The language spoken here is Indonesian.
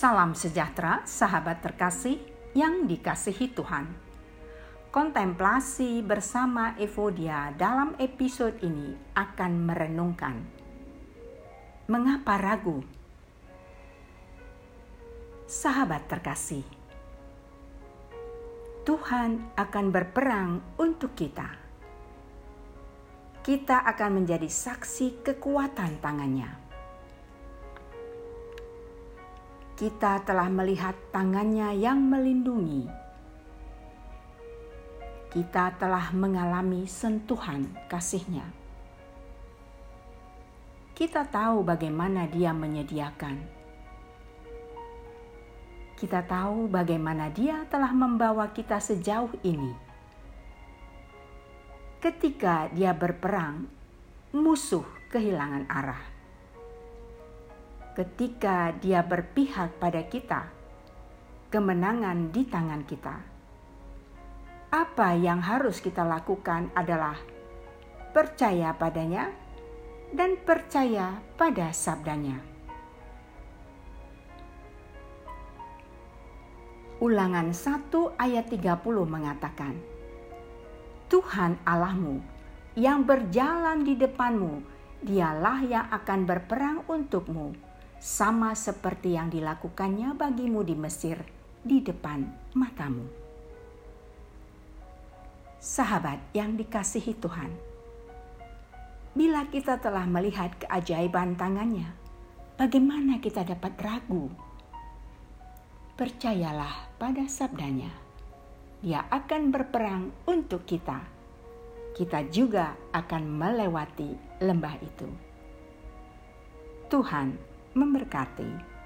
Salam sejahtera, sahabat terkasih yang dikasihi Tuhan. Kontemplasi bersama Evodia dalam episode ini akan merenungkan mengapa ragu. Sahabat terkasih, Tuhan akan berperang untuk kita. Kita akan menjadi saksi kekuatan tangannya kita telah melihat tangannya yang melindungi. Kita telah mengalami sentuhan kasihnya. Kita tahu bagaimana dia menyediakan. Kita tahu bagaimana dia telah membawa kita sejauh ini. Ketika dia berperang, musuh kehilangan arah ketika Dia berpihak pada kita, kemenangan di tangan kita. Apa yang harus kita lakukan adalah percaya padanya dan percaya pada sabdanya. Ulangan 1 ayat 30 mengatakan, Tuhan Allahmu yang berjalan di depanmu, dialah yang akan berperang untukmu sama seperti yang dilakukannya bagimu di Mesir di depan matamu. Sahabat yang dikasihi Tuhan, bila kita telah melihat keajaiban tangannya, bagaimana kita dapat ragu? Percayalah pada sabdanya. Dia akan berperang untuk kita. Kita juga akan melewati lembah itu. Tuhan memberkati.